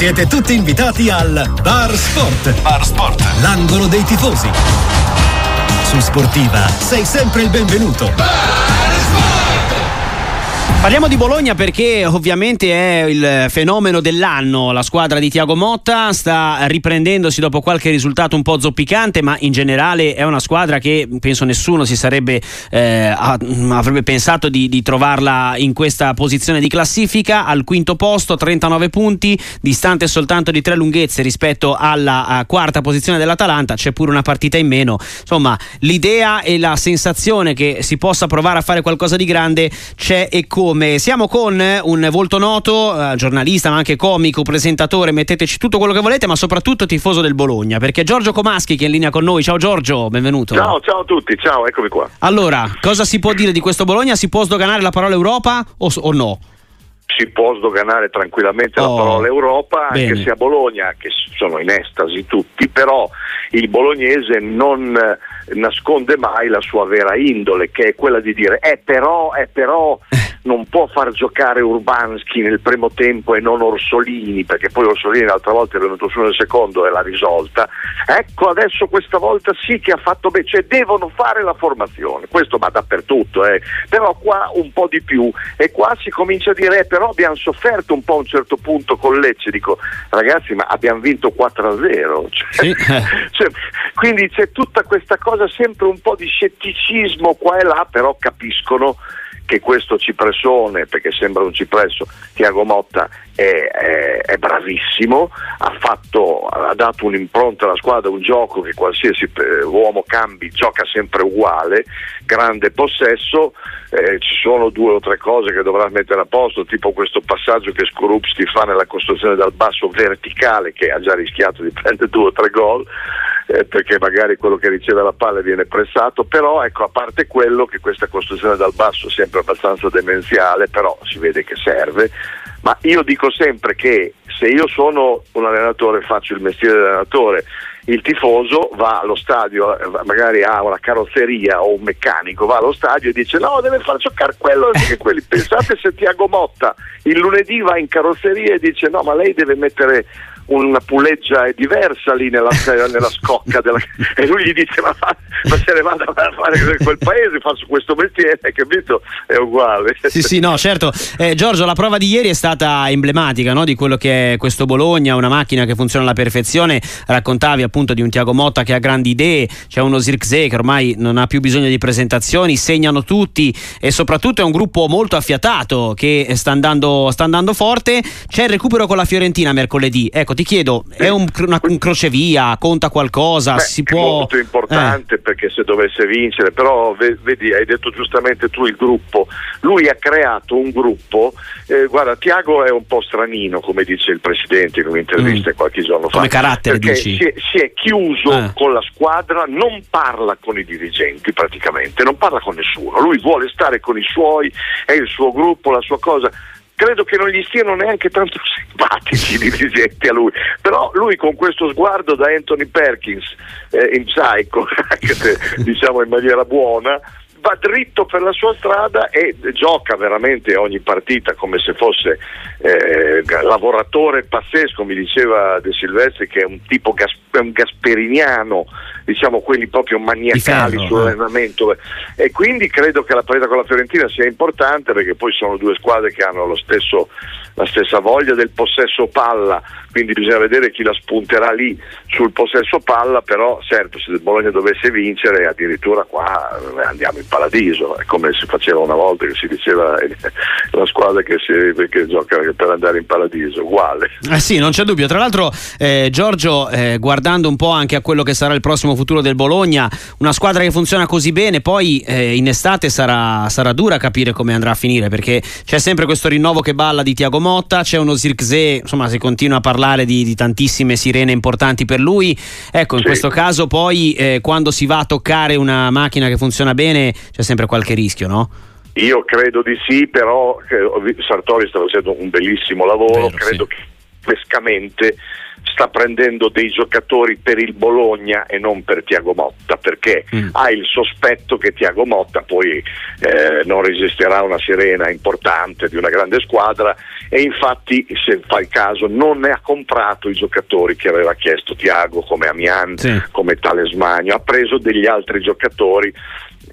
Siete tutti invitati al Bar Sport. Bar Sport. L'angolo dei tifosi. Su Sportiva sei sempre il benvenuto. Bar Parliamo di Bologna perché ovviamente è il fenomeno dell'anno. La squadra di Tiago Motta sta riprendendosi dopo qualche risultato un po' zoppicante, ma in generale è una squadra che penso nessuno si sarebbe eh, avrebbe pensato di, di, trovarla in questa posizione di classifica. Al quinto posto, 39 punti, distante soltanto di tre lunghezze rispetto alla quarta posizione dell'Atalanta. C'è pure una partita in meno. Insomma, l'idea e la sensazione che si possa provare a fare qualcosa di grande c'è e come come. Siamo con un volto noto, eh, giornalista ma anche comico, presentatore, metteteci tutto quello che volete, ma soprattutto tifoso del Bologna, perché Giorgio Comaschi che è in linea con noi. Ciao Giorgio, benvenuto. Ciao, ciao a tutti, ciao, eccomi qua. Allora, cosa si può dire di questo Bologna? Si può sdoganare la parola Europa o, o no? si può sdoganare tranquillamente oh, la parola Europa, anche bene. se a Bologna, che sono in estasi tutti, però il bolognese non nasconde mai la sua vera indole, che è quella di dire, eh però, eh però, non può far giocare Urbanski nel primo tempo e non Orsolini, perché poi Orsolini l'altra volta è venuto su nel secondo e l'ha risolta. Ecco, adesso questa volta sì che ha fatto bene, cioè devono fare la formazione, questo va dappertutto, eh. però qua un po' di più e qua si comincia a dire, eh, però abbiamo sofferto un po' a un certo punto con Lecce, dico ragazzi ma abbiamo vinto 4-0, cioè, sì. cioè, quindi c'è tutta questa cosa sempre un po' di scetticismo qua e là, però capiscono che questo cipressone, perché sembra un cipresso, Tiago Motta è, è, è bravissimo, ha, fatto, ha, dato un'impronta alla squadra, un gioco che qualsiasi eh, uomo cambi gioca sempre uguale, grande possesso, eh, ci sono due o tre cose che dovrà mettere a posto, tipo questo passaggio che Skorupski fa nella costruzione dal basso verticale che ha già rischiato di prendere due o tre gol eh, perché magari quello che riceve la palla viene pressato, però ecco, a parte quello che questa costruzione dal basso è sempre abbastanza demenziale, però si vede che serve, ma io dico sempre che se io sono un allenatore, faccio il mestiere dell'allenatore, il tifoso va allo stadio, eh, magari ha una carrozzeria o un meccanico, va allo stadio e dice no, deve far giocare quello e quelli. Pensate se Tiago Motta il lunedì va in carrozzeria e dice no, ma lei deve mettere una puleggia è diversa lì nella, nella scocca della... e lui gli dice ma, ma, se ne vada a fare quel paese faccio questo mestiere capito è uguale sì sì no certo eh, Giorgio la prova di ieri è stata emblematica no? di quello che è questo Bologna una macchina che funziona alla perfezione raccontavi appunto di un Tiago Motta che ha grandi idee c'è uno Zirkzee che ormai non ha più bisogno di presentazioni segnano tutti e soprattutto è un gruppo molto affiatato che sta andando, sta andando forte c'è il recupero con la Fiorentina mercoledì ecco ti chiedo, è un, una, un crocevia, conta qualcosa? Beh, si è può... molto importante eh. perché se dovesse vincere, però vedi, hai detto giustamente tu il gruppo, lui ha creato un gruppo, eh, guarda Tiago è un po' stranino come dice il presidente in un'intervista mm. qualche giorno fa. Come carattere dici? Si è, si è chiuso eh. con la squadra, non parla con i dirigenti praticamente, non parla con nessuno, lui vuole stare con i suoi, è il suo gruppo, la sua cosa. Credo che non gli stiano neanche tanto simpatici i dirigenti a lui, però lui con questo sguardo da Anthony Perkins eh, in psycho, anche se diciamo in maniera buona, va dritto per la sua strada e gioca veramente ogni partita come se fosse eh, lavoratore pazzesco, mi diceva De Silvestri che è un tipo gas- un gasperiniano, diciamo quelli proprio maniacali ferro, sull'allenamento eh. e quindi credo che la partita con la Fiorentina sia importante perché poi sono due squadre che hanno lo stesso la stessa voglia del possesso palla, quindi bisogna vedere chi la spunterà lì sul possesso palla, però certo se il Bologna dovesse vincere addirittura qua eh, andiamo in paradiso, è come si faceva una volta che si diceva eh, la squadra che, si, che gioca per andare in paradiso, uguale. Eh sì, non c'è dubbio, tra l'altro eh, Giorgio eh, guardando un po' anche a quello che sarà il prossimo futuro del Bologna, una squadra che funziona così bene, poi eh, in estate sarà, sarà dura capire come andrà a finire perché c'è sempre questo rinnovo che balla di Tiago Motta, c'è uno Zirkzee, insomma si continua a parlare di, di tantissime sirene importanti per lui. Ecco, in Sì. questo caso poi quando si va a toccare una macchina che funziona bene c'è sempre qualche rischio, no? Io credo di sì, però Sartori sta facendo un bellissimo lavoro, Vero, credo sì. che furbescamente sta prendendo dei giocatori per il Bologna e non per Tiago Motta perché mm. ha il sospetto che Tiago Motta poi eh, non resisterà a una sirena importante di una grande squadra e infatti se fa il caso non ne ha comprato i giocatori che aveva chiesto Tiago come Amian, sì. come Talesmagno, ha preso degli altri giocatori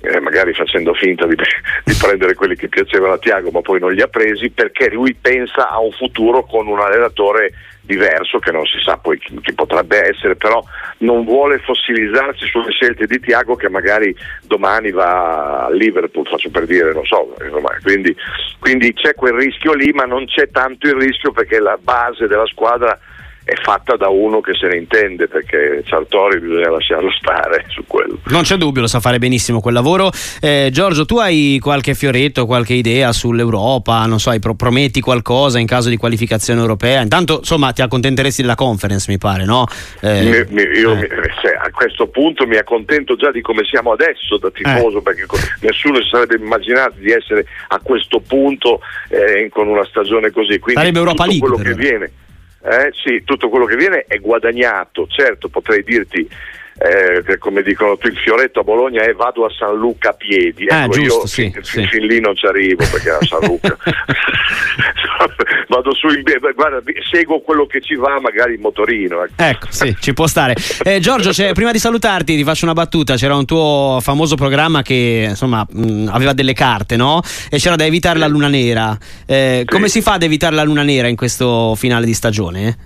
eh, magari facendo finta di, di, prendere quelli che piacevano a Tiago ma poi non li ha presi perché lui pensa a un futuro con un allenatore diverso che non si sa poi chi, chi, potrebbe essere, però non vuole fossilizzarsi sulle scelte di Tiago che magari domani va a Liverpool, faccio per dire, non so, quindi, quindi c'è quel rischio lì, ma non c'è tanto il rischio perché la base della squadra è fatta da uno che se ne intende perché Sartori bisogna lasciarlo stare su quello. Non c'è dubbio, lo sa fare benissimo quel lavoro. Eh, Giorgio, tu hai qualche fioretto, qualche idea sull'Europa? Non so, prometti qualcosa in caso di qualificazione europea? Intanto, insomma, ti accontenteresti della conference, mi pare, no? Eh, mi, mi, io eh. a questo punto mi accontento già di come siamo adesso da tifoso, eh. perché nessuno si sarebbe immaginato di essere a questo punto eh, con una stagione così. Quindi Sarebbe Europa League. quello che viene eh, sì, tutto quello che viene è guadagnato, certo potrei dirti eh, come dicono tu il fioretto a Bologna è vado a San Luca a piedi ah, ecco giusto, io sì, fin, sì. fin, lì non ci arrivo perché a San Luca vado su in, guarda, seguo quello che ci va magari in motorino ecco, ecco sì ci può stare. Eh, Giorgio prima di salutarti ti faccio una battuta. C'era un tuo famoso programma che insomma mh, aveva delle carte no? e c'era da evitare la luna nera. Eh, come si fa ad evitare la luna nera in questo finale di stagione?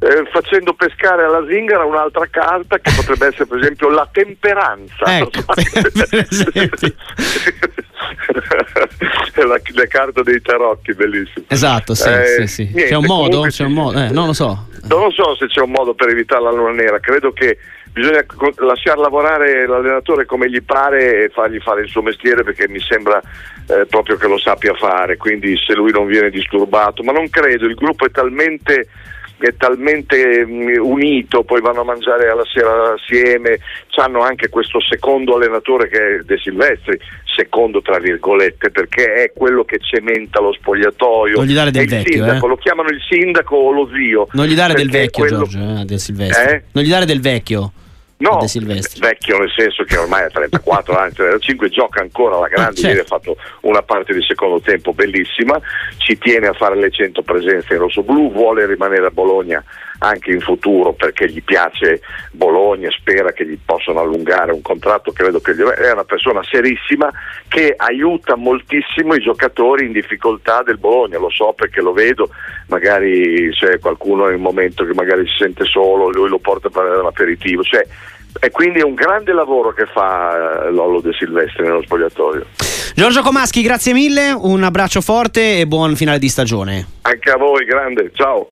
eh, facendo pescare alla zingara un'altra carta che potrebbe essere per esempio la temperanza. Ecco, la, la, carta dei tarocchi, bellissimo. Esatto, sì, eh, sì, sì. Niente, c'è un modo? C'è un modo? Eh, non lo so. Non lo so se c'è un modo per evitare la luna nera, credo che bisogna lasciare lavorare l'allenatore come gli pare e fargli fare il suo mestiere perché mi sembra eh, proprio che lo sappia fare, quindi se lui non viene disturbato, ma non credo, il gruppo è talmente è talmente mm, unito, poi vanno a mangiare alla sera assieme, hanno anche questo secondo allenatore che è De Silvestri, secondo tra virgolette, perché è quello che cementa lo spogliatoio. Non gli dare del vecchio, sindaco, eh? lo chiamano il sindaco o lo zio. Non gli dare del vecchio, quello... Giorgio, eh, De Silvestri. Eh? Non gli dare del vecchio. No, vecchio nel senso che ormai ha 34 anni, 35, gioca ancora alla grande, ah, certo. ieri ha fatto una parte di secondo tempo bellissima, ci tiene a fare le 100 presenze in rosso-blu, vuole rimanere a Bologna anche in futuro perché gli piace Bologna, spera che gli possano allungare un contratto, credo che gli... è una persona serissima che aiuta moltissimo i giocatori in difficoltà del Bologna, lo so perché lo vedo, magari c'è qualcuno nel momento che magari si sente solo, lui lo porta per un aperitivo, cioè, e quindi è un grande lavoro che fa eh, Lollo De Silvestri nello spogliatoio. Giorgio Comaschi, grazie mille, un abbraccio forte e buon finale di stagione. Anche a voi, grande, ciao.